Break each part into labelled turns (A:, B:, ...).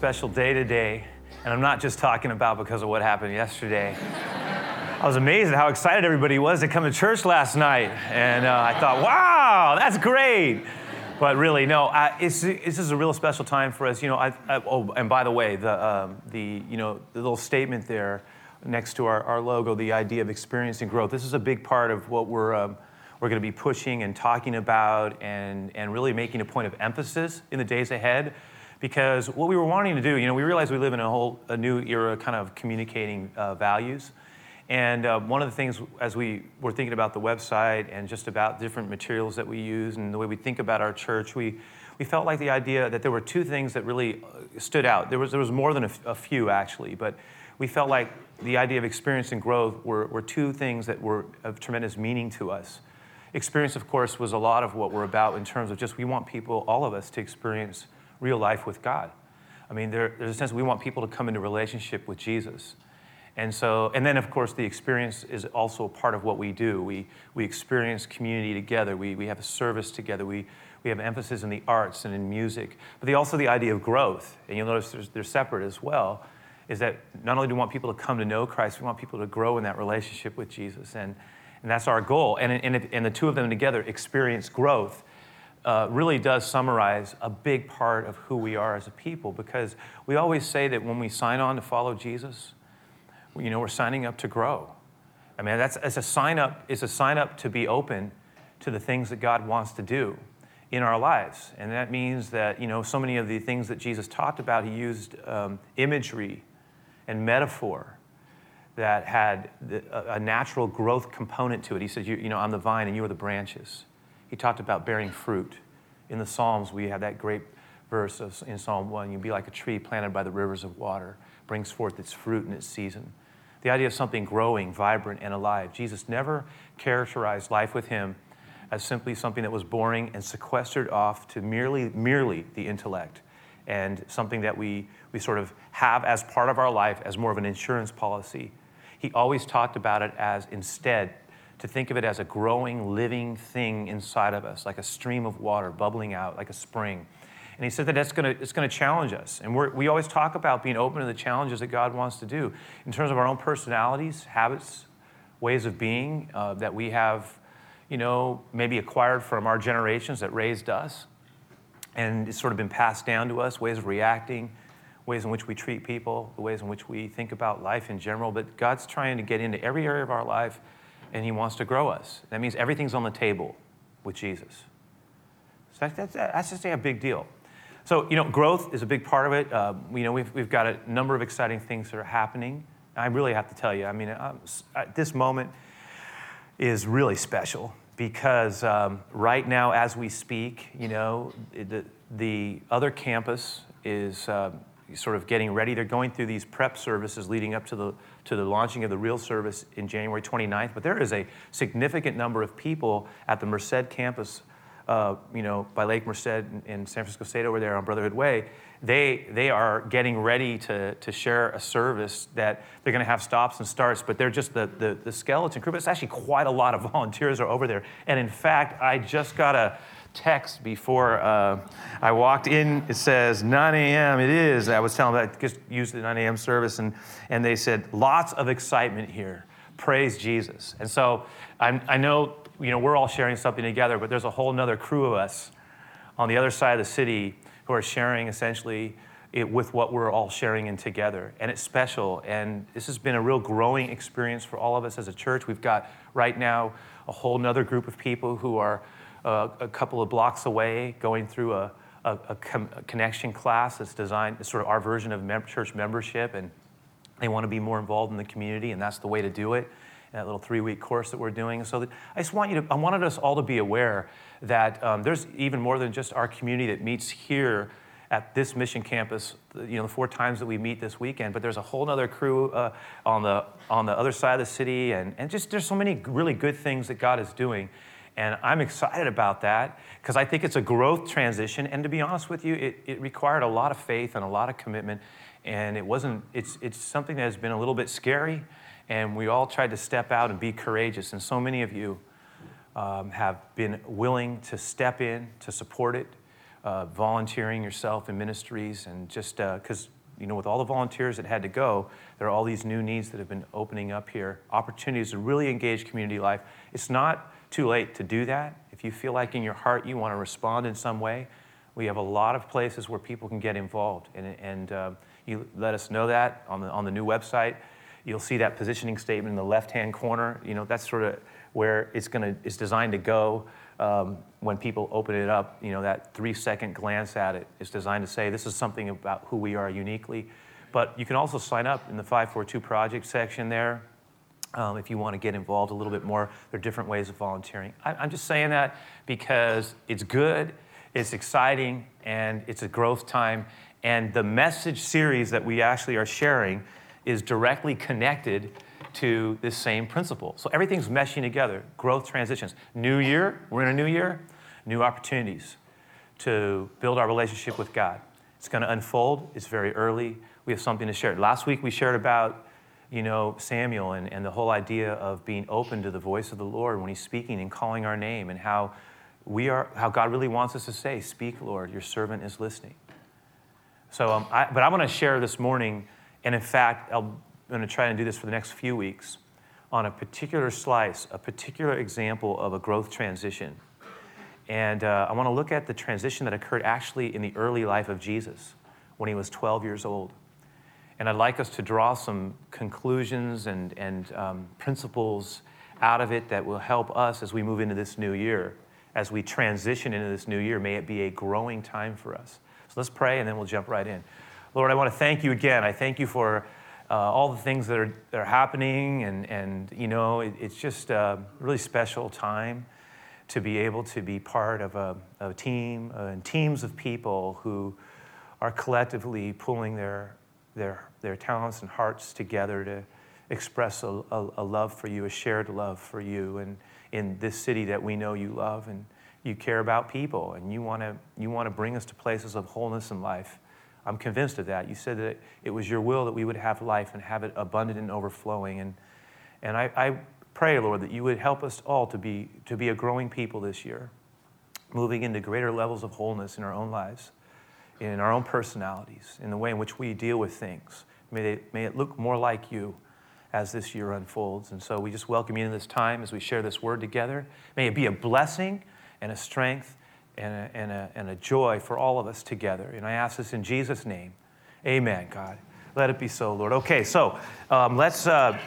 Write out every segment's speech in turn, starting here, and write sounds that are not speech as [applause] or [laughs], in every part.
A: Special day today, and I'm not just talking about because of what happened yesterday. I was amazed at how excited everybody was to come to church last night, and uh, I thought, wow, that's great. But really, no, I, this is a real special time for us. You know, I, I, oh, and by the way, the, um, the, you know, the little statement there next to our, our logo, the idea of experiencing growth, this is a big part of what we're, um, we're going to be pushing and talking about and, and really making a point of emphasis in the days ahead because what we were wanting to do, you know, we realized we live in a whole a new era kind of communicating uh, values. And uh, one of the things, as we were thinking about the website and just about different materials that we use and the way we think about our church, we, we felt like the idea that there were two things that really uh, stood out. There was, there was more than a, a few, actually, but we felt like the idea of experience and growth were, were two things that were of tremendous meaning to us. Experience, of course, was a lot of what we're about in terms of just we want people, all of us, to experience real life with God. I mean, there, there's a sense we want people to come into relationship with Jesus. And so, and then of course, the experience is also a part of what we do. We, we experience community together, we, we have a service together, we, we have emphasis in the arts and in music, but also the idea of growth. And you'll notice they're separate as well. Is that not only do we want people to come to know Christ, we want people to grow in that relationship with Jesus. And, and that's our goal. And, and, and the two of them together experience growth uh, really does summarize a big part of who we are as a people because we always say that when we sign on to follow Jesus, you know, we're signing up to grow. I mean, that's, that's a sign up, it's a sign up to be open to the things that God wants to do in our lives. And that means that, you know, so many of the things that Jesus talked about, he used um, imagery and metaphor that had the, a, a natural growth component to it. He said, you, you know, I'm the vine and you are the branches. He talked about bearing fruit. In the Psalms, we have that great verse of, in Psalm 1 You'll be like a tree planted by the rivers of water, brings forth its fruit in its season. The idea of something growing, vibrant, and alive. Jesus never characterized life with him as simply something that was boring and sequestered off to merely, merely the intellect and something that we, we sort of have as part of our life as more of an insurance policy. He always talked about it as instead to think of it as a growing, living thing inside of us, like a stream of water bubbling out, like a spring. And he said that that's gonna, it's going to challenge us. And we always talk about being open to the challenges that God wants to do in terms of our own personalities, habits, ways of being uh, that we have, you know, maybe acquired from our generations that raised us. And it's sort of been passed down to us, ways of reacting, ways in which we treat people, the ways in which we think about life in general. But God's trying to get into every area of our life and He wants to grow us. That means everything's on the table with Jesus. So that's, that's, just a big deal. So, you know, growth is a big part of it. Uh, you know, we've, we've got a number of exciting things that are happening. I really have to tell you, I mean, um, this moment is really special because um, right now, as we speak, you know, the, the other campus is uh, sort of getting ready. They're going through these prep services leading up to the, to the launching of the real service in January 29th. But there is a significant number of people at the Merced campus, uh, you know, by Lake Merced in, in San Francisco State over there on Brotherhood Way. They, they are getting ready to, to share a service that they're going to have stops and starts, but they're just the, the, the skeleton crew. But it's actually quite a lot of [laughs] volunteers are over there. And in fact, I just got a text before uh, I walked in. It says 9 a.m. It is. I was telling them I just used the 9 a.m. service, and, and they said lots of excitement here. Praise Jesus. And so I, I know you know we're all sharing something together, but there's a whole other crew of us on the other side of the city who are sharing essentially it with what we're all sharing in together. And it's special. And this has been a real growing experience for all of us as a church. We've got right now a whole nother group of people who are uh, a couple of blocks away going through a, a, a, com- a connection class that's designed, it's sort of our version of mem- church membership, and they want to be more involved in the community, and that's the way to do it. That little three-week course that we're doing. So that, I just want you to, I wanted us all to be aware that um, there's even more than just our community that meets here at this mission campus, you know, the four times that we meet this weekend, but there's a whole other crew uh, on, the, on the other side of the city, and, and just there's so many really good things that God is doing. And I'm excited about that because I think it's a growth transition. And to be honest with you, it, it required a lot of faith and a lot of commitment. And it wasn't, it's, it's something that has been a little bit scary. And we all tried to step out and be courageous. And so many of you um, have been willing to step in to support it. uh, volunteering yourself in ministries, and just because, uh, you know, with all the volunteers that had to go, there are all these new needs that have been opening up here, opportunities to really engage community life. It's not too late to do that. If you feel like in your heart you want to respond in some way, we have a lot of places where people can get involved. And, and uh, you let us know that on the, on the new website. You'll see that positioning statement in the left hand corner. You know, that's sort of where it's, gonna, it's designed to go um, when people open it up. You know, that three second glance at it is designed to say this is something about who we are uniquely. But you can also sign up in the 542 project section there. Um, if you want to get involved a little bit more, there are different ways of volunteering. I, I'm just saying that because it's good, it's exciting, and it's a growth time. And the message series that we actually are sharing is directly connected to this same principle. So everything's meshing together growth transitions. New year, we're in a new year, new opportunities to build our relationship with God. It's going to unfold, it's very early. We have something to share. Last week we shared about you know, Samuel and, and the whole idea of being open to the voice of the Lord when he's speaking and calling our name and how we are, how God really wants us to say, Speak, Lord, your servant is listening. So, um, I, but I want to share this morning, and in fact, I'm going to try and do this for the next few weeks on a particular slice, a particular example of a growth transition. And uh, I want to look at the transition that occurred actually in the early life of Jesus when he was 12 years old. And I'd like us to draw some conclusions and, and um, principles out of it that will help us as we move into this new year. As we transition into this new year, may it be a growing time for us. So let's pray and then we'll jump right in. Lord, I want to thank you again. I thank you for uh, all the things that are, that are happening. And, and you know, it, it's just a really special time to be able to be part of a, a team uh, and teams of people who are collectively pulling their their, their talents and hearts together to express a, a, a, love for you, a shared love for you, and in this city that we know you love and you care about people and you want to you want to bring us to places of wholeness and life. I'm convinced of that. You said that it was your will that we would have life and have it abundant and overflowing. And, and I, I pray, Lord, that you would help us all to be, to be a growing people this year, moving into greater levels of wholeness in our own lives in our own personalities, in the way in which we deal with things. May, they, may it look more like you as this year unfolds. And so we just welcome you in this time as we share this word together. May it be a blessing and a strength and a, and a, and a joy for all of us together. And I ask this in Jesus' name. Amen, God. Let it be so, Lord. Okay, so um, let's, uh,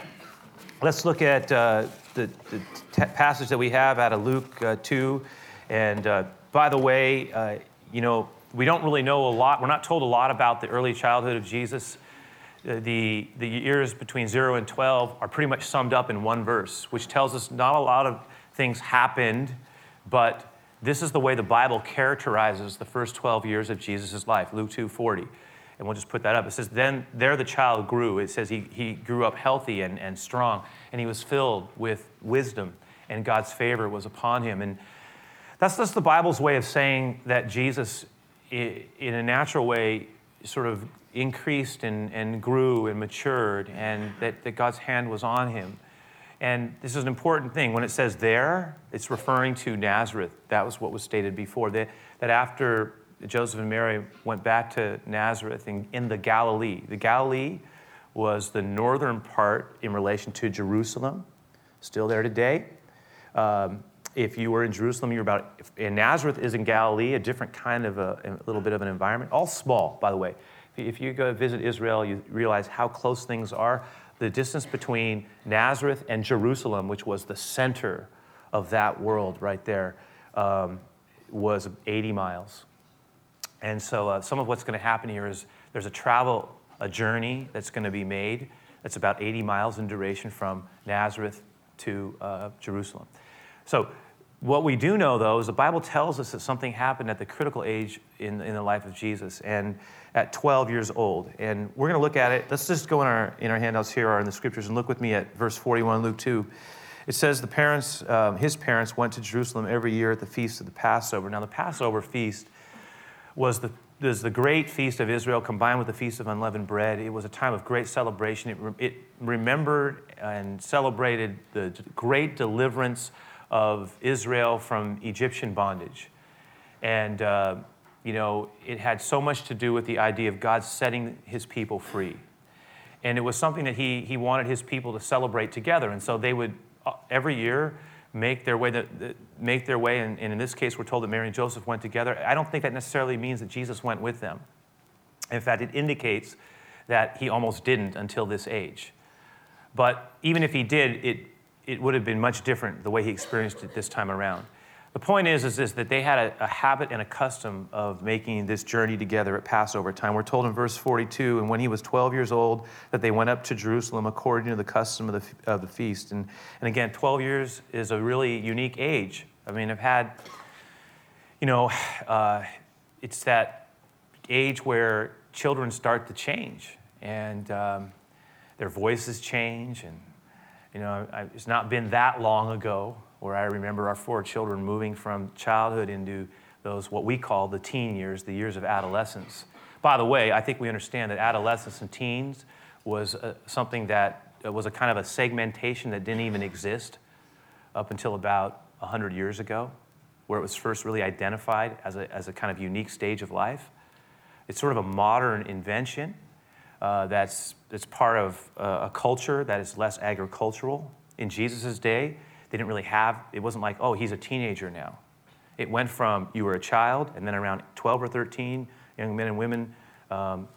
A: let's look at uh, the, the t- passage that we have out of Luke uh, 2. And uh, by the way, uh, you know, we don't really know a lot. We're not told a lot about the early childhood of Jesus. The, the years between 0 and 12 are pretty much summed up in one verse, which tells us not a lot of things happened, but this is the way the Bible characterizes the first 12 years of Jesus' life, Luke 2 40. And we'll just put that up. It says, Then there the child grew. It says he, he grew up healthy and, and strong, and he was filled with wisdom, and God's favor was upon him. And that's just the Bible's way of saying that Jesus in a natural way, sort of increased and, and grew and matured, and that, that God's hand was on him. And this is an important thing. When it says there, it's referring to Nazareth. That was what was stated before. That, that after Joseph and Mary went back to Nazareth in, in the Galilee, the Galilee was the northern part in relation to Jerusalem, still there today. Um, if you were in Jerusalem, you're about, in Nazareth is in Galilee, a different kind of a, a little bit of an environment, all small, by the way. If you go visit Israel, you realize how close things are. The distance between Nazareth and Jerusalem, which was the center of that world right there, um, was 80 miles. And so, uh, some of what's going to happen here is there's a travel, a journey that's going to be made that's about 80 miles in duration from Nazareth to uh, Jerusalem. So, what we do know, though, is the Bible tells us that something happened at the critical age in, in the life of Jesus and at 12 years old. And we're going to look at it. Let's just go in our, in our handouts here or in the scriptures and look with me at verse 41, Luke 2. It says the parents, um, his parents went to Jerusalem every year at the feast of the Passover. Now, the Passover feast was the, was the great feast of Israel combined with the feast of unleavened bread. It was a time of great celebration. It, it remembered and celebrated the great deliverance of Israel from Egyptian bondage. And uh, you know, it had so much to do with the idea of God setting his people free. And it was something that he, he wanted his people to celebrate together. And so they would, uh, every year, make their way, the, make their way and, and in this case, we're told that Mary and Joseph went together. I don't think that necessarily means that Jesus went with them. In fact, it indicates that he almost didn't until this age. But even if he did, it, it would have been much different the way he experienced it this time around. The point is, is, is that they had a, a, habit and a custom of making this journey together at Passover time. We're told in verse 42, and when he was 12 years old, that they went up to Jerusalem according to the custom of the, of the feast. And, and again, 12 years is a really unique age. I mean, I've had, you know, uh, [sighs] it's that age where children start to change and um, their voices change. And, you know, I, it's not been that long ago where I remember our four children moving from childhood into those, what we call the teen years, the years of adolescence. By the way, I think we understand that adolescence and teens was uh, something that uh, was a kind of a segmentation that didn't even exist up until about 100 years ago, where it was first really identified as a, as a kind of unique stage of life. It's sort of a modern invention uh, that's, that's part of uh, a culture that is less agricultural. In Jesus' day, they didn't really have, it wasn't like, oh, he's a teenager now. It went from you were a child, and then around 12 or 13, young men and women, um,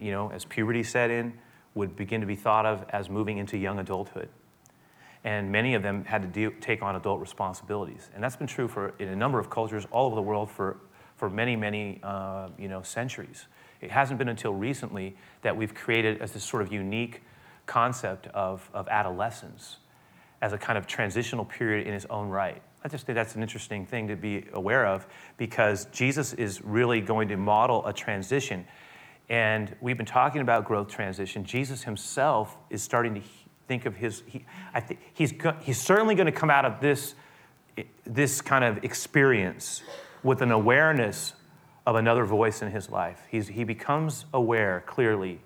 A: you know, as puberty set in, would begin to be thought of as moving into young adulthood. And many of them had to take on adult responsibilities. And that's been true for in a number of cultures all over the world for, for many, many uh, you know, centuries. It hasn't been until recently that we've created as this sort of unique concept of, of adolescence as a kind of transitional period in its own right. I just think that's an interesting thing to be aware of because Jesus is really going to model a transition. And we've been talking about growth transition. Jesus himself is starting to think of his, he, I think he's, he's certainly going to come out of this, this kind of experience with an awareness of another voice in his life. He's, he becomes aware clearly,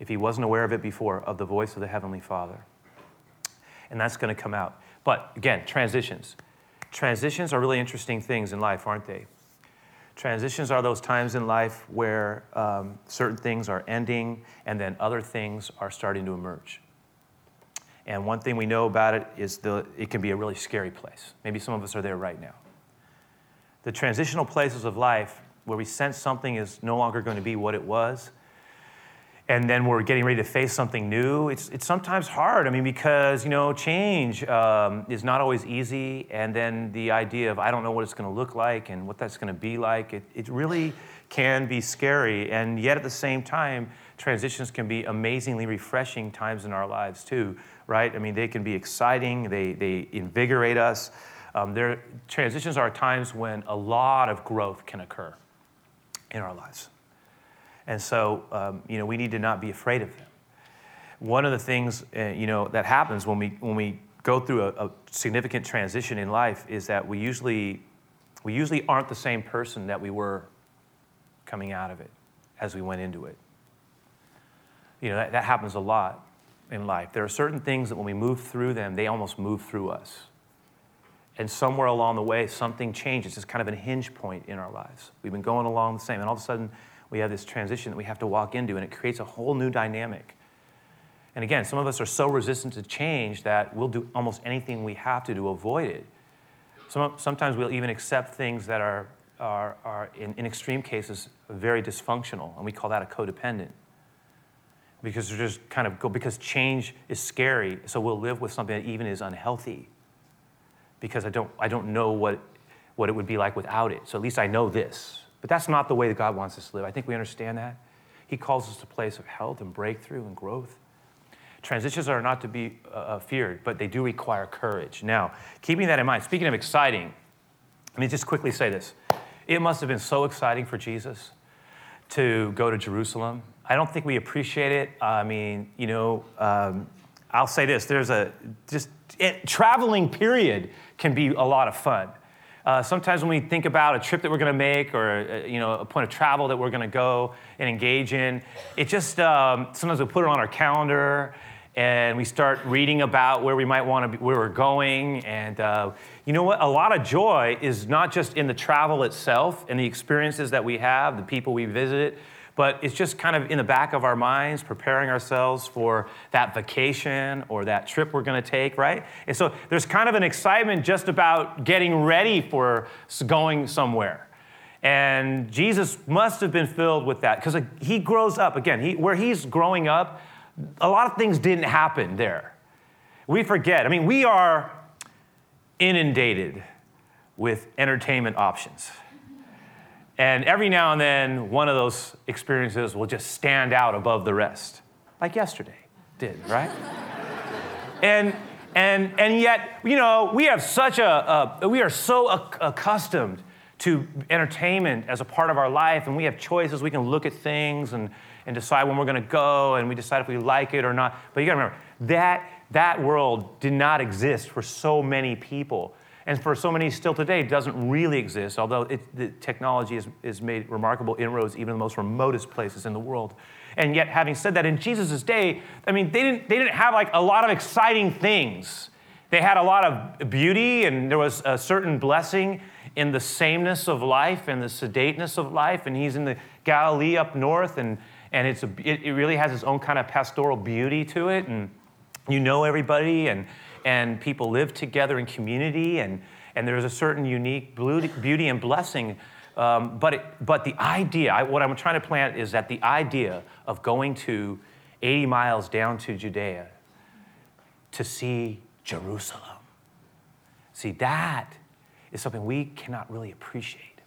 A: if he wasn't aware of it before, of the voice of the Heavenly Father and that's going to come out. But again, transitions. Transitions are really interesting things in life, aren't they? Transitions are those times in life where um, certain things are ending and then other things are starting to emerge. And one thing we know about it is the, it can be a really scary place. Maybe some of us are there right now. The transitional places of life where we sense something is no longer going to be what it was and then we're getting ready to face something new. It's, it's sometimes hard. I mean, because, you know, change um, is not always easy. And then the idea of, I don't know what it's going to look like and what that's going to be like, it, it really can be scary. And yet at the same time, transitions can be amazingly refreshing times in our lives too, right? I mean, they can be exciting, they, they invigorate us. Um, transitions are times when a lot of growth can occur in our lives. And so, um, you know, we need to not be afraid of them. One of the things, uh, you know, that happens when we, when we go through a, a, significant transition in life is that we usually, we usually aren't the same person that we were coming out of it as we went into it. You know, that, that happens a lot in life. There are certain things that when we move through them, they almost move through us. And somewhere along the way, something changes. It's kind of a hinge point in our lives. We've been going along the same, and all of a sudden, we have this transition that we have to walk into, and it creates a whole new dynamic. And again, some of us are so resistant to change that we'll do almost anything we have to to avoid it. Some, sometimes we'll even accept things that are, are, are in, in extreme cases, very dysfunctional, and we call that a codependent. Because we just kind of go, because change is scary, so we'll live with something that even is unhealthy. Because I don't, I don't know what, what it would be like without it. So at least I know this. But that's not the way that God wants us to live. I think we understand that. He calls us to a place of health and breakthrough and growth. Transitions are not to be uh, uh, feared, but they do require courage. Now, keeping that in mind, speaking of exciting, let me just quickly say this. It must have been so exciting for Jesus to go to Jerusalem. I don't think we appreciate it. I mean, you know, um, I'll say this there's a just it, traveling period can be a lot of fun. Uh, sometimes when we think about a trip that we're going to make or uh, you know a point of travel that we're going to go and engage in, it just um, sometimes we put it on our calendar and we start reading about where we might want to be, where we're going. And uh, you know what? A lot of joy is not just in the travel itself and the experiences that we have, the people we visit, but it's just kind of in the back of our minds, preparing ourselves for that vacation or that trip we're going to take, right? And so there's kind of an excitement just about getting ready for going somewhere. And Jesus must have been filled with that because he grows up, again, he, where he's growing up, a lot of things didn't happen there. We forget. I mean, we are inundated with entertainment options. And every now and then, one of those experiences will just stand out above the rest, like yesterday did, right? [laughs] and, and, and yet, you know, we have such a, a we are so accustomed to entertainment as a part of our life, and we have choices. We can look at things and, and decide when we're going to go, and we decide if we like it or not. But you got to remember, that, that world did not exist for so many people and for so many still today doesn't really exist, although it, the technology has, has made remarkable inroads even in the most remotest places in the world. And yet, having said that, in Jesus' day, I mean, they didn't, they didn't have like a lot of exciting things. They had a lot of beauty, and there was a certain blessing in the sameness of life and the sedateness of life. And he's in the Galilee up north, and, and it's a, it, it really has its own kind of pastoral beauty to it. And you know everybody, and and people live together in community, and, and there's a certain unique beauty and blessing. Um, but, it, but the idea, I, what I'm trying to plant is that the idea of going to 80 miles down to Judea to see Jerusalem, see, that is something we cannot really appreciate.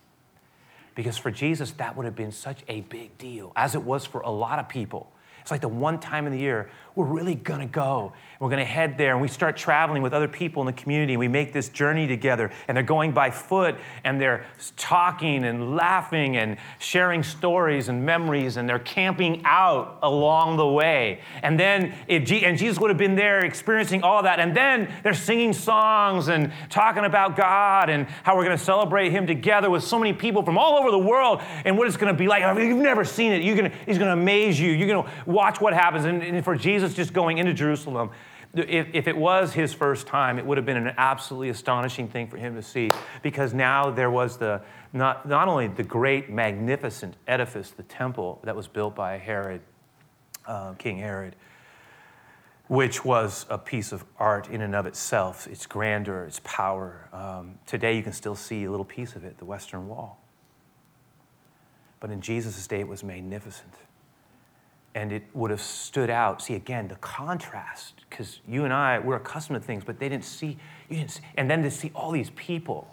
A: Because for Jesus, that would have been such a big deal, as it was for a lot of people. It's like the one time in the year we're really going to go. We're going to head there and we start traveling with other people in the community. And we make this journey together and they're going by foot and they're talking and laughing and sharing stories and memories and they're camping out along the way. And then, if G- and Jesus would have been there experiencing all that. And then they're singing songs and talking about God and how we're going to celebrate Him together with so many people from all over the world and what it's going to be like. I mean, you've never seen it. You're gonna, he's going to amaze you. You're going to watch what happens. And, and for Jesus, Jesus just going into Jerusalem, if, if, it was his first time, it would have been an absolutely astonishing thing for him to see because now there was the, not, not only the great, magnificent edifice, the temple that was built by Herod, uh, King Herod, which was a piece of art in and of itself, its grandeur, its power. Um, today you can still see a little piece of it, the Western Wall. But in Jesus' day, it was magnificent and it would have stood out. See, again, the contrast, because you and I, we're accustomed to things, but they didn't see, you didn't see, and then to see all these people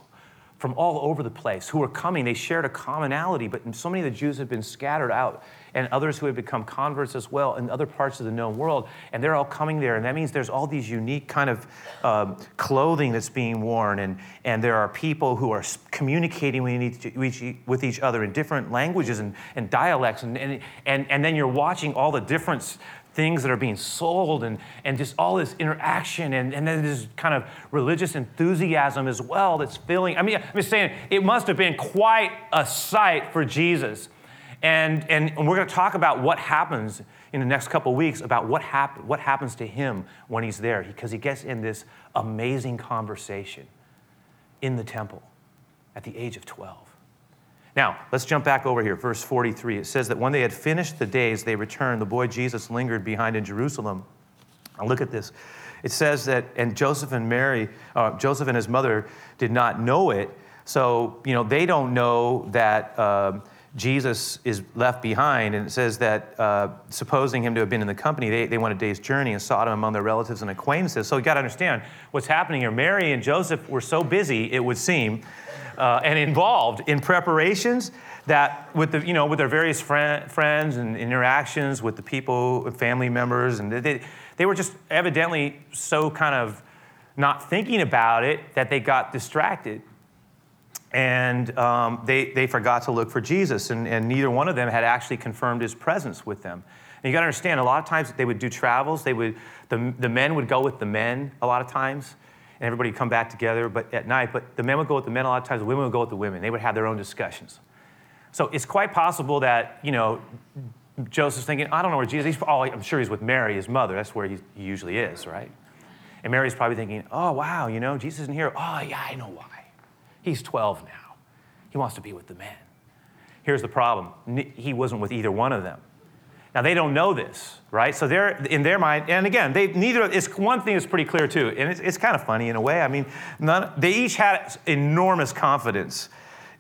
A: from all over the place who were coming. They shared a commonality, but so many of the Jews had been scattered out, and others who had become converts as well in other parts of the known world, and they're all coming there. And that means there's all these unique kind of um, clothing that's being worn, and, and there are people who are communicating with each, with each other in different languages and, and dialects, and, and, and, and then you're watching all the different things that are being sold and, and just all this interaction and, and then this kind of religious enthusiasm as well that's filling. I mean, I'm just saying, it must have been quite a sight for Jesus. And, and we're going to talk about what happens in the next couple weeks about what, hap- what happens to him when he's there because he gets in this amazing conversation in the temple at the age of 12. Now, let's jump back over here, verse 43. It says that when they had finished the days, they returned. The boy Jesus lingered behind in Jerusalem. Now, look at this. It says that, and Joseph and Mary, uh, Joseph and his mother did not know it. So, you know, they don't know that uh, Jesus is left behind. And it says that, uh, supposing him to have been in the company, they, they went a day's journey and sought him among their relatives and acquaintances. So, you got to understand what's happening here. Mary and Joseph were so busy, it would seem, uh, and involved in preparations that with the you know with their various friend, friends and interactions with the people family members and they, they were just evidently so kind of not thinking about it that they got distracted. And um, they, they forgot to look for jesus and, and neither one of them had actually confirmed his presence with them. And you got to understand a lot of times they would do travels they would the, the men would go with the men a lot of times everybody would come back together but at night. But the men would go with the men a lot of times, the women would go with the women. They would have their own discussions. So it's quite possible that, you know, Joseph's thinking, I don't know where Jesus is. Oh, I'm sure he's with Mary, his mother. That's where he usually is, right? And Mary's probably thinking, oh, wow, you know, Jesus isn't here. Oh, yeah, I know why. He's 12 now. He wants to be with the men. Here's the problem he wasn't with either one of them. Now they don't know this, right? So they're in their mind, and again, they neither. It's one thing is pretty clear too, and it's, it's kind of funny in a way. I mean, none, they each had enormous confidence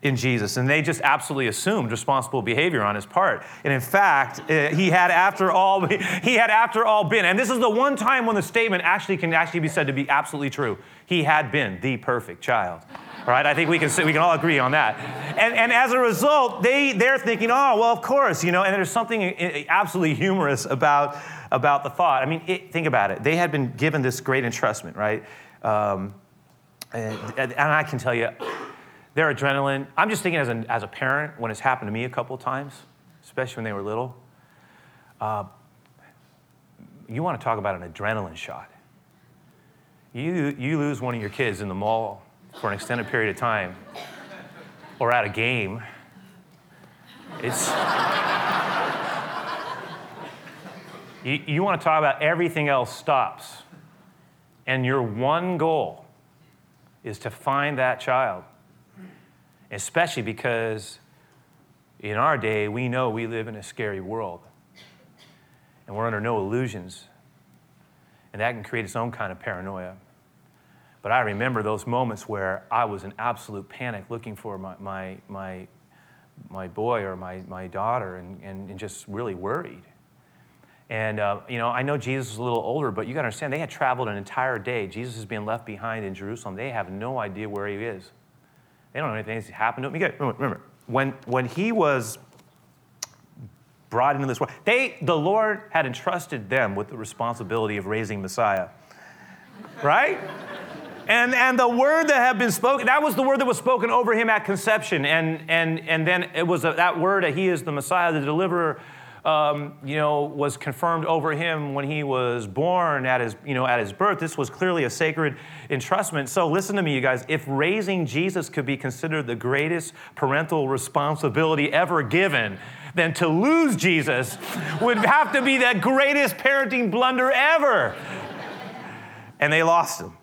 A: in Jesus, and they just absolutely assumed responsible behavior on his part. And in fact, uh, he had after all [laughs] he had after all been, and this is the one time when the statement actually can actually be said to be absolutely true. He had been the perfect child right? I think we can, we can all agree on that. And, and as a result, they, they're thinking, oh, well, of course, you know, and there's something absolutely humorous about, about the thought. I mean, it, think about it. They had been given this great entrustment, right? Um, and, and I can tell you, their adrenaline, I'm just thinking as a, as a parent, when it's happened to me a couple times, especially when they were little, uh, you want to talk about an adrenaline shot. You, you lose one of your kids in the mall for an extended period of time or at a game, it's. you, you want to talk about everything else stops. And your one goal is to find that child. Especially because in our day, we know we live in a scary world. And we're under no illusions. And that can create its own kind of paranoia. But I remember those moments where I was in absolute panic looking for my, my, my, my boy or my, my daughter and, and, and just really worried. And, uh, you know, I know Jesus is a little older, but you got to understand, they had traveled an entire day. Jesus is being left behind in Jerusalem. They have no idea where he is. They don't know anything that's happened to him. Remember, remember when, when he was brought into this world, they, the Lord had entrusted them with the responsibility of raising Messiah. Right? And, and the word that had been spoken, that was the word that was spoken over him at conception. And, and, and then it was a, that word that he is the Messiah, the deliverer, um, you know, was confirmed over him when he was born at his, you know, at his birth. This was clearly a sacred entrustment. So listen to me, you guys. If raising Jesus could be considered the greatest parental responsibility ever given, then to lose Jesus would have to be the greatest parenting blunder ever. And they lost him.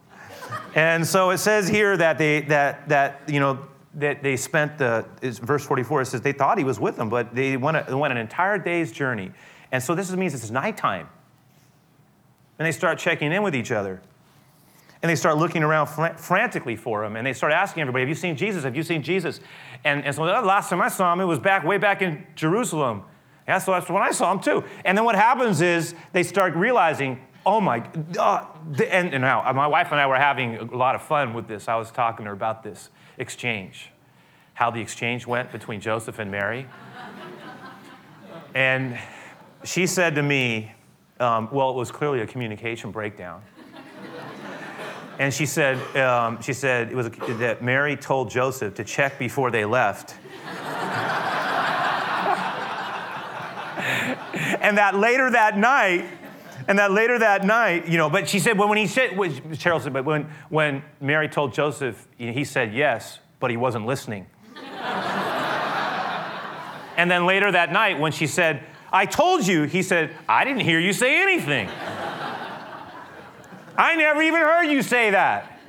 A: And so it says here that they, that, that, you know, that they spent the, verse 44, it says they thought he was with them, but they went, a, went an entire day's journey. And so this means it's nighttime. And they start checking in with each other. And they start looking around fr- frantically for him. And they start asking everybody, Have you seen Jesus? Have you seen Jesus? And, and so the last time I saw him, it was back way back in Jerusalem. Yeah, so that's when I saw him too. And then what happens is they start realizing Oh my, uh, and, and now my wife and I were having a lot of fun with this. I was talking to her about this exchange, how the exchange went between Joseph and Mary. and she said to me, um, well, it was clearly a communication breakdown. and she said, um, she said it was a, that Mary told Joseph to check before they left. [laughs] and that later that night, and that later that night, you know, but she said, well, when he said, Cheryl said, but when, when Mary told Joseph, he said yes, but he wasn't listening. [laughs] and then later that night, when she said, I told you, he said, I didn't hear you say anything. [laughs] I never even heard you say that.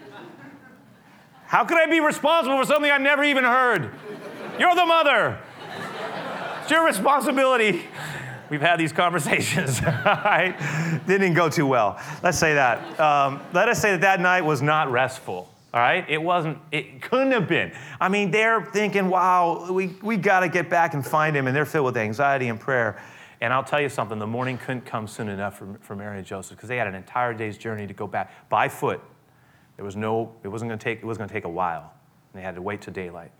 A: How could I be responsible for something I never even heard? You're the mother. It's your responsibility. We've had these conversations. [laughs] right? Didn't go too well. Let's say that. Um, let us say that that night was not restful. All right? It wasn't, it couldn't have been. I mean, they're thinking, wow, we, we got to get back and find him. And they're filled with anxiety and prayer. And I'll tell you something, the morning couldn't come soon enough for, for Mary and Joseph because they had an entire day's journey to go back by foot. There was no, it wasn't going to take, it was going to take a while. And they had to wait till daylight.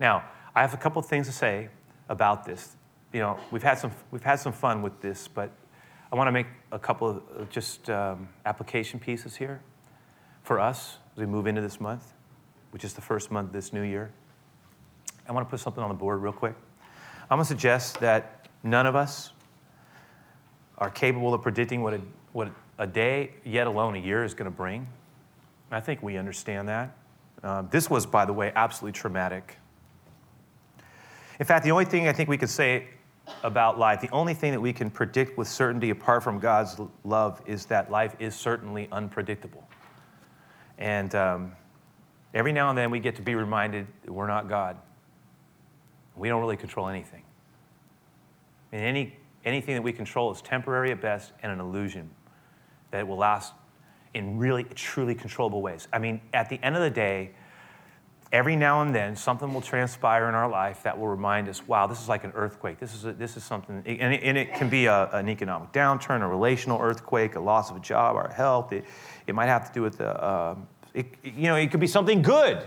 A: Now, I have a couple things to say about this you know, we've had some, we've had some fun with this, but I want to make a couple of just um, application pieces here for us as we move into this month, which is the first month of this new year. I want to put something on the board real quick. I'm going to suggest that none of us are capable of predicting what a, what a day, yet alone a year, is going to bring. I think we understand that. Uh, this was, by the way, absolutely traumatic. In fact, the only thing I think we could say about life, the only thing that we can predict with certainty apart from God's love is that life is certainly unpredictable. And um, every now and then we get to be reminded that we're not God. We don't really control anything. And any, anything that we control is temporary at best and an illusion that will last in really, truly controllable ways. I mean, at the end of the day, every now and then something will transpire in our life that will remind us wow this is like an earthquake. This is, a, this is something and it, and it can be a, an economic downturn a relational earthquake a loss of a job our health. It, it might have to do with the uh, it, you know it could be something good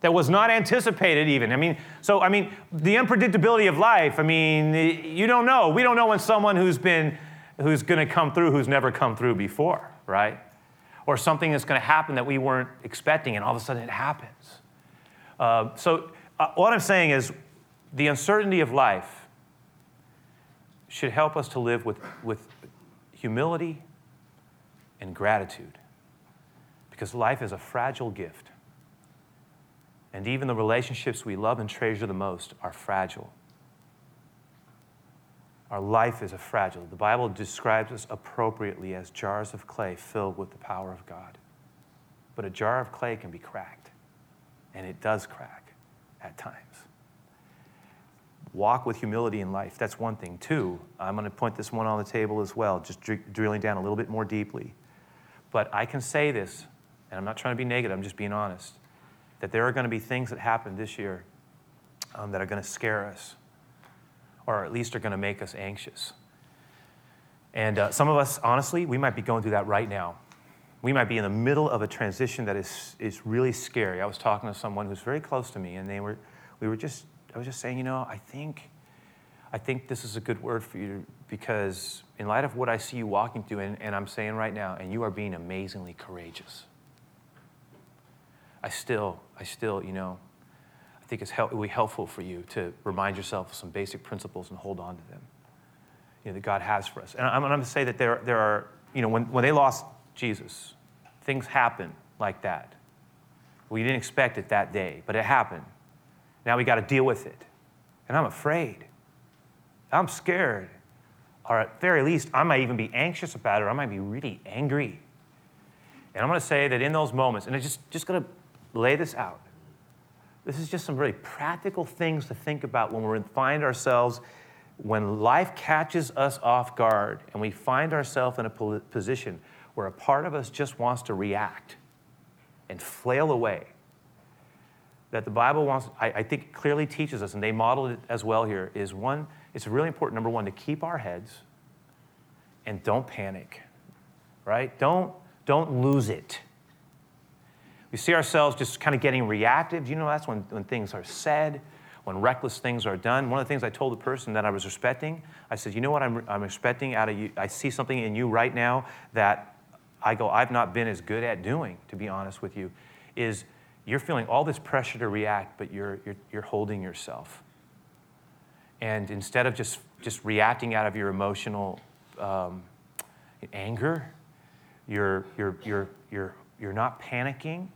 A: that was not anticipated even. I mean so i mean the unpredictability of life i mean you don't know. We don't know when someone who's been who's going to come through who's never come through before right? Or something that's going to happen that we weren't expecting and all of a sudden it happens uh, so, uh, what I'm saying is the uncertainty of life should help us to live with, with humility and gratitude because life is a fragile gift. And even the relationships we love and treasure the most are fragile. Our life is a fragile. The Bible describes us appropriately as jars of clay filled with the power of God. But a jar of clay can be cracked and it does crack at times. Walk with humility in life. That's one thing. Two, I'm going to point this one on the table as well, just dr- drilling down a little bit more deeply. But I can say this, and I'm not trying to be negative, I'm just being honest, that there are going to be things that happen this year um, that are going to scare us, or at least are going to make us anxious. And uh, some of us, honestly, we might be going through that right now we might be in the middle of a transition that is, is really scary. I was talking to someone who's very close to me, and they were, we were just, I was just saying, you know, I think, I think this is a good word for you because in light of what I see you walking through, and, and I'm saying right now, and you are being amazingly courageous. I still, I still, you know, I think it's help, it will be helpful for you to remind yourself of some basic principles and hold on to them, you know, that God has for us. And I'm, I'm going to say that there, there are, you know, when, when they lost Jesus. Things happen like that. We didn't expect it that day, but it happened. Now we got to deal with it. And I'm afraid. I'm scared. Or at very least, I might even be anxious about it, or I might be really angry. And I'm going to say that in those moments, and I'm just, just going to lay this out. This is just some really practical things to think about when we find ourselves, when life catches us off guard, and we find ourselves in a position where a part of us just wants to react and flail away. That the Bible wants, I, I think, clearly teaches us, and they modeled it as well here, is one, it's really important, number one, to keep our heads and don't panic, right? Don't, don't lose it. We see ourselves just kind of getting reactive. You know, that's when, when things are said, when reckless things are done. One of the things I told the person that I was respecting, I said, you know what I'm, I'm respecting out of you? I see something in you right now that I go, I've not been as good at doing, to be honest with you, is you're feeling all this pressure to react, but you're, you're, you're holding yourself. And instead of just, just reacting out of your emotional um, anger, you're, you're, you're, you're, you're not panicking.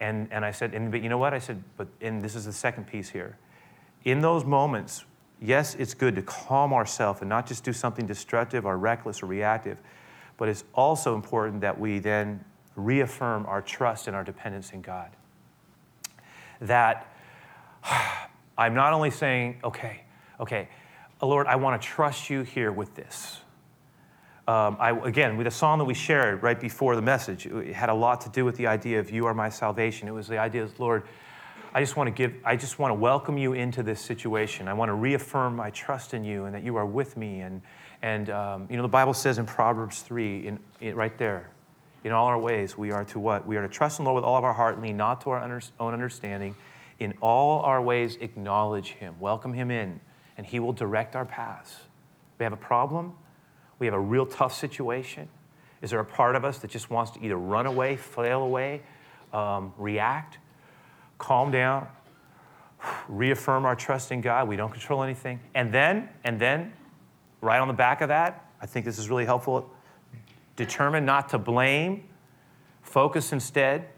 A: And, and I said, and, but you know what? I said, but, and this is the second piece here. In those moments, yes, it's good to calm ourselves and not just do something destructive or reckless or reactive, but it's also important that we then reaffirm our trust and our dependence in God. That [sighs] I'm not only saying, okay, okay, Lord, I want to trust you here with this. Um, I, again, with the song that we shared right before the message, it had a lot to do with the idea of you are my salvation. It was the idea of, Lord, I just want to give, I just want to welcome you into this situation. I want to reaffirm my trust in you and that you are with me and, and, um, you know, the Bible says in Proverbs 3, in, in, right there, in all our ways, we are to what? We are to trust in the Lord with all of our heart, lean not to our under, own understanding. In all our ways, acknowledge Him, welcome Him in, and He will direct our paths. We have a problem, we have a real tough situation. Is there a part of us that just wants to either run away, flail away, um, react, calm down, [sighs] reaffirm our trust in God? We don't control anything. And then, and then, Right on the back of that, I think this is really helpful. Determine not to blame, focus instead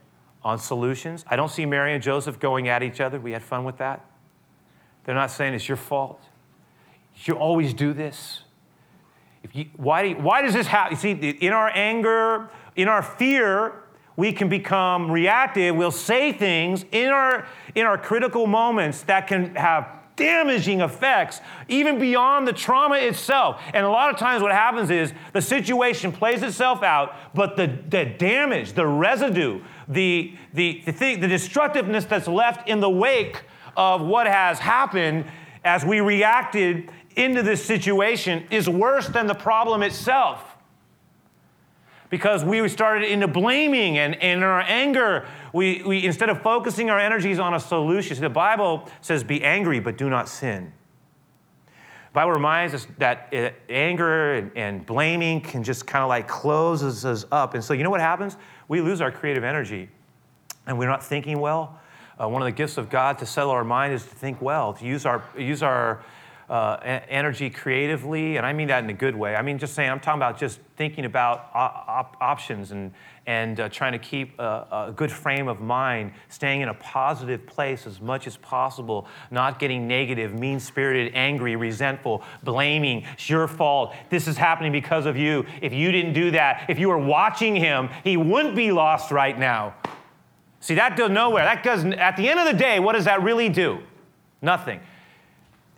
A: on solutions. I don't see Mary and Joseph going at each other. We had fun with that. They're not saying it's your fault. You always do this. If you, why, why does this happen? You see, in our anger, in our fear, we can become reactive. We'll say things in our, in our critical moments that can have damaging effects, even beyond the trauma itself. And a lot of times, what happens is the situation plays itself out, but the, the damage, the residue, the, the, the, thing, the destructiveness that's left in the wake of what has happened as we reacted into this situation is worse than the problem itself because we started into blaming and, and in our anger we, we instead of focusing our energies on a solution the bible says be angry but do not sin. The bible reminds us that uh, anger and, and blaming can just kind of like closes us up. And so you know what happens? We lose our creative energy and we're not thinking well. Uh, one of the gifts of god to settle our mind is to think well to use our use our uh, energy creatively, and I mean that in a good way. I mean, just saying, I'm talking about just thinking about op- options and, and uh, trying to keep a, a, good frame of mind, staying in a positive place as much as possible, not getting negative, mean spirited, angry, resentful, blaming. It's your fault. This is happening because of you. If you didn't do that, if you were watching him, he wouldn't be lost right now. See, that goes nowhere. That doesn't, at the end of the day, what does that really do? Nothing.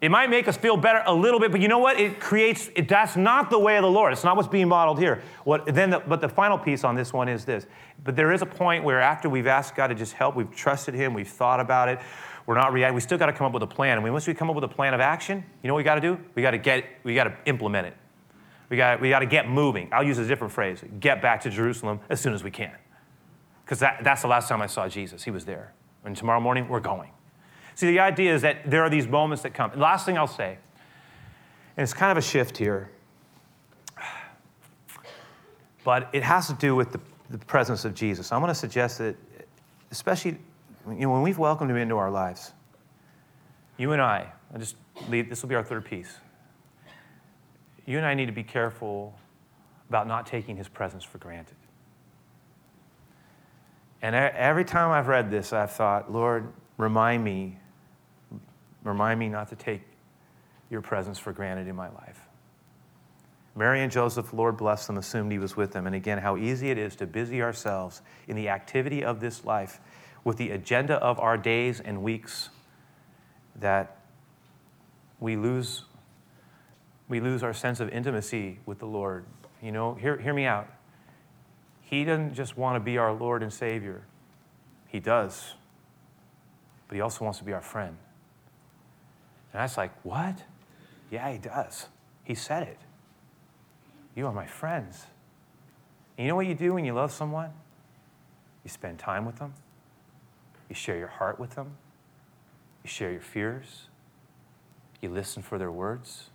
A: It might make us feel better a little bit, but you know what? It creates, it, that's not the way of the Lord. It's not what's being modeled here. What, then the, but the final piece on this one is this. But there is a point where after we've asked God to just help, we've trusted Him, we've thought about it, we're not reacting, we still got to come up with a plan. And once we come up with a plan of action, you know what we got to do? We got to get, we got to implement it. We got, we got to get moving. I'll use a different phrase get back to Jerusalem as soon as we can. Because that, that's the last time I saw Jesus. He was there. And tomorrow morning, we're going. See, the idea is that there are these moments that come. And last thing I'll say, and it's kind of a shift here, but it has to do with the, the presence of Jesus. I'm going to suggest that, especially you know, when we've welcomed him into our lives, you and I, I just leave, this will be our third piece. You and I need to be careful about not taking his presence for granted. And every time I've read this, I've thought, Lord, remind me Remind me not to take your presence for granted in my life. Mary and Joseph, Lord bless them, assumed he was with them. And again, how easy it is to busy ourselves in the activity of this life with the agenda of our days and weeks that we lose, we lose our sense of intimacy with the Lord. You know, hear, hear me out. He doesn't just want to be our Lord and Savior, He does, but He also wants to be our friend. And I was like, What? Yeah, he does. He said it. You are my friends. And you know what you do when you love someone? You spend time with them, you share your heart with them, you share your fears, you listen for their words.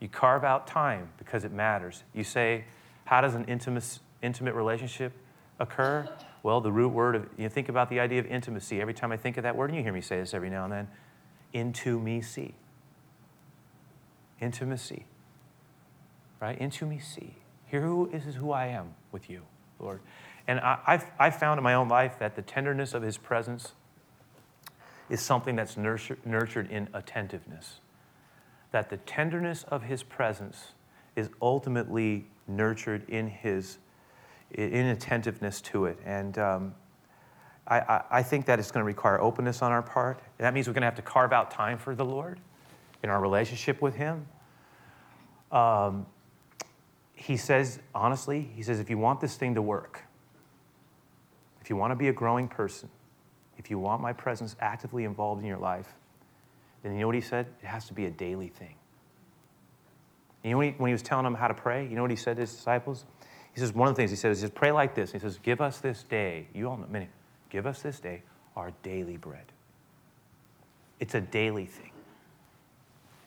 A: You carve out time because it matters. You say, How does an intimate, intimate relationship occur? [laughs] Well, the root word of, you think about the idea of intimacy. Every time I think of that word, and you hear me say this every now and then, into me see. Intimacy. Right? Into me see. Here who is who I am with you, Lord. And I, I've found in my own life that the tenderness of his presence is something that's nurtured, nurtured in attentiveness. That the tenderness of his presence is ultimately nurtured in his in attentiveness to it. And um, I, I, think that it's going to require openness on our part. That means we're going to have to carve out time for the Lord in our relationship with Him. Um, he says, honestly, he says, if you want this thing to work, if you want to be a growing person, if you want my presence actively involved in your life, then you know what he said? It has to be a daily thing. You know when he, when he was telling them how to pray, you know what he said to his disciples? He says, one of the things he said is just pray like this. He says, give us this day. You all know, many, Give us this day our daily bread. It's a daily thing.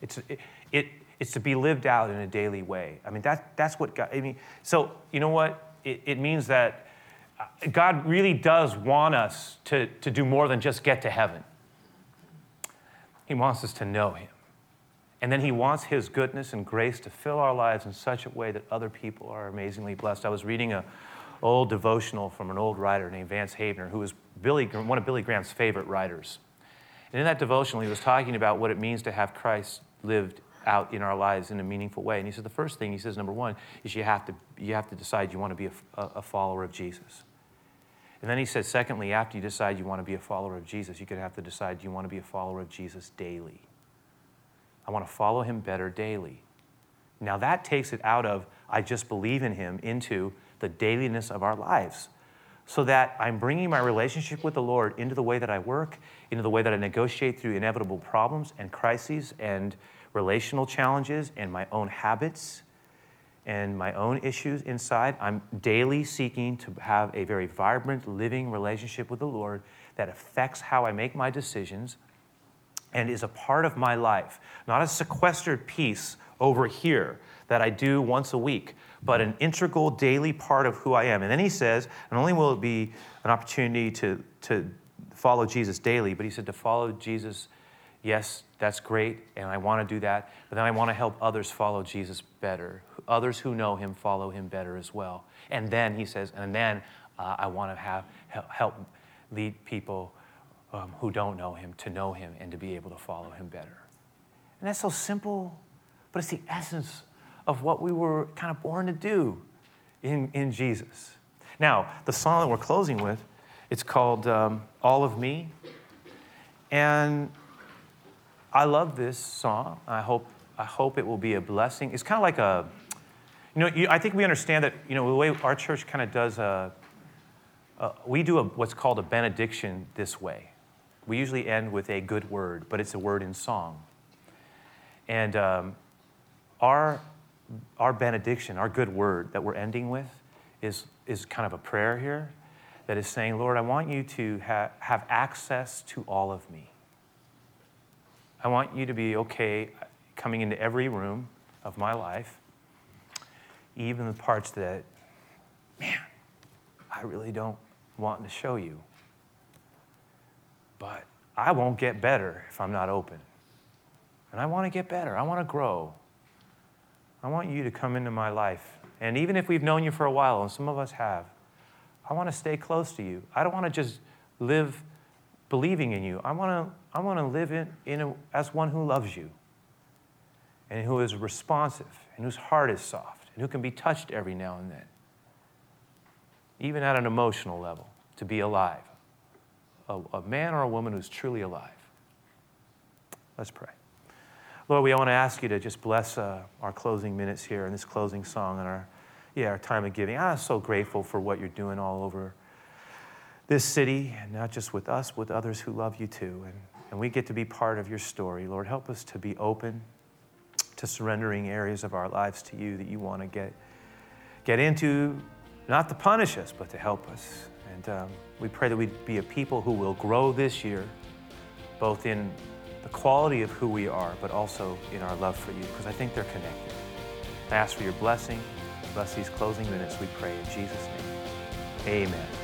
A: It's, it, it, it's to be lived out in a daily way. I mean, that, that's what God, I mean, so you know what? It, it means that uh, God really does want us to, to do more than just get to heaven. He wants us to know Him. And then He wants His goodness and grace to fill our lives in such a way that other people are amazingly blessed. I was reading a, old devotional from an old writer named Vance Havner, who was Billy, one of Billy Graham's favorite writers. And in that devotional, he was talking about what it means to have Christ lived out in our lives in a meaningful way. And he says the first thing, he says, number one, is you have to, you have to decide you want to be a, a follower of Jesus. And then he says, secondly, after you decide you want to be a follower of Jesus, you're going to have to decide you want to be a follower of Jesus daily. I want to follow him better daily. Now that takes it out of, I just believe in him, into the dailiness of our lives. So that I'm bringing my relationship with the Lord into the way that I work, into the way that I negotiate through inevitable problems and crises and relational challenges and my own habits and my own issues inside. I'm daily seeking to have a very vibrant, living relationship with the Lord that affects how I make my decisions and is a part of my life, not a sequestered piece over here that I do once a week, but an integral daily part of who I am. And then he says, not only will it be an opportunity to, to follow Jesus daily, but he said to follow Jesus yes, that's great, and I want to do that, but then I want to help others follow Jesus better. Others who know him follow him better as well. And then he says, and then uh, I want to have help lead people um, who don't know him to know him and to be able to follow him better. And that's so simple, but it's the essence of what we were kind of born to do in, in Jesus. Now, the song that we're closing with, it's called um, All of Me. And I love this song. I hope, I hope it will be a blessing. It's kind of like a, you know, you, I think we understand that, you know, the way our church kind of does a, a we do a, what's called a benediction this way. We usually end with a good word, but it's a word in song. And um, our, our benediction, our good word that we're ending with, is, is kind of a prayer here that is saying, Lord, I want you to ha- have access to all of me. I want you to be okay coming into every room of my life, even the parts that, man, I really don't want to show you. But I won't get better if I'm not open. And I want to get better. I want to grow. I want you to come into my life. And even if we've known you for a while, and some of us have, I want to stay close to you. I don't want to just live believing in you. I want to, I want to live in, in a, as one who loves you and who is responsive and whose heart is soft and who can be touched every now and then, even at an emotional level, to be alive. A, a man or a woman who's truly alive. Let's pray. Lord, we want to ask you to just bless uh, our closing minutes here and this closing song and our, yeah, our time of giving. I'm so grateful for what you're doing all over this city, and not just with us, but with others who love you too. And, and we get to be part of your story. Lord, help us to be open to surrendering areas of our lives to you that you want to get, get into, not to punish us, but to help us. And um, we pray that we'd be a people who will grow this year, both in the quality of who we are, but also in our love for you, because I think they're connected. I ask for your blessing. Bless these closing minutes, we pray in Jesus' name. Amen.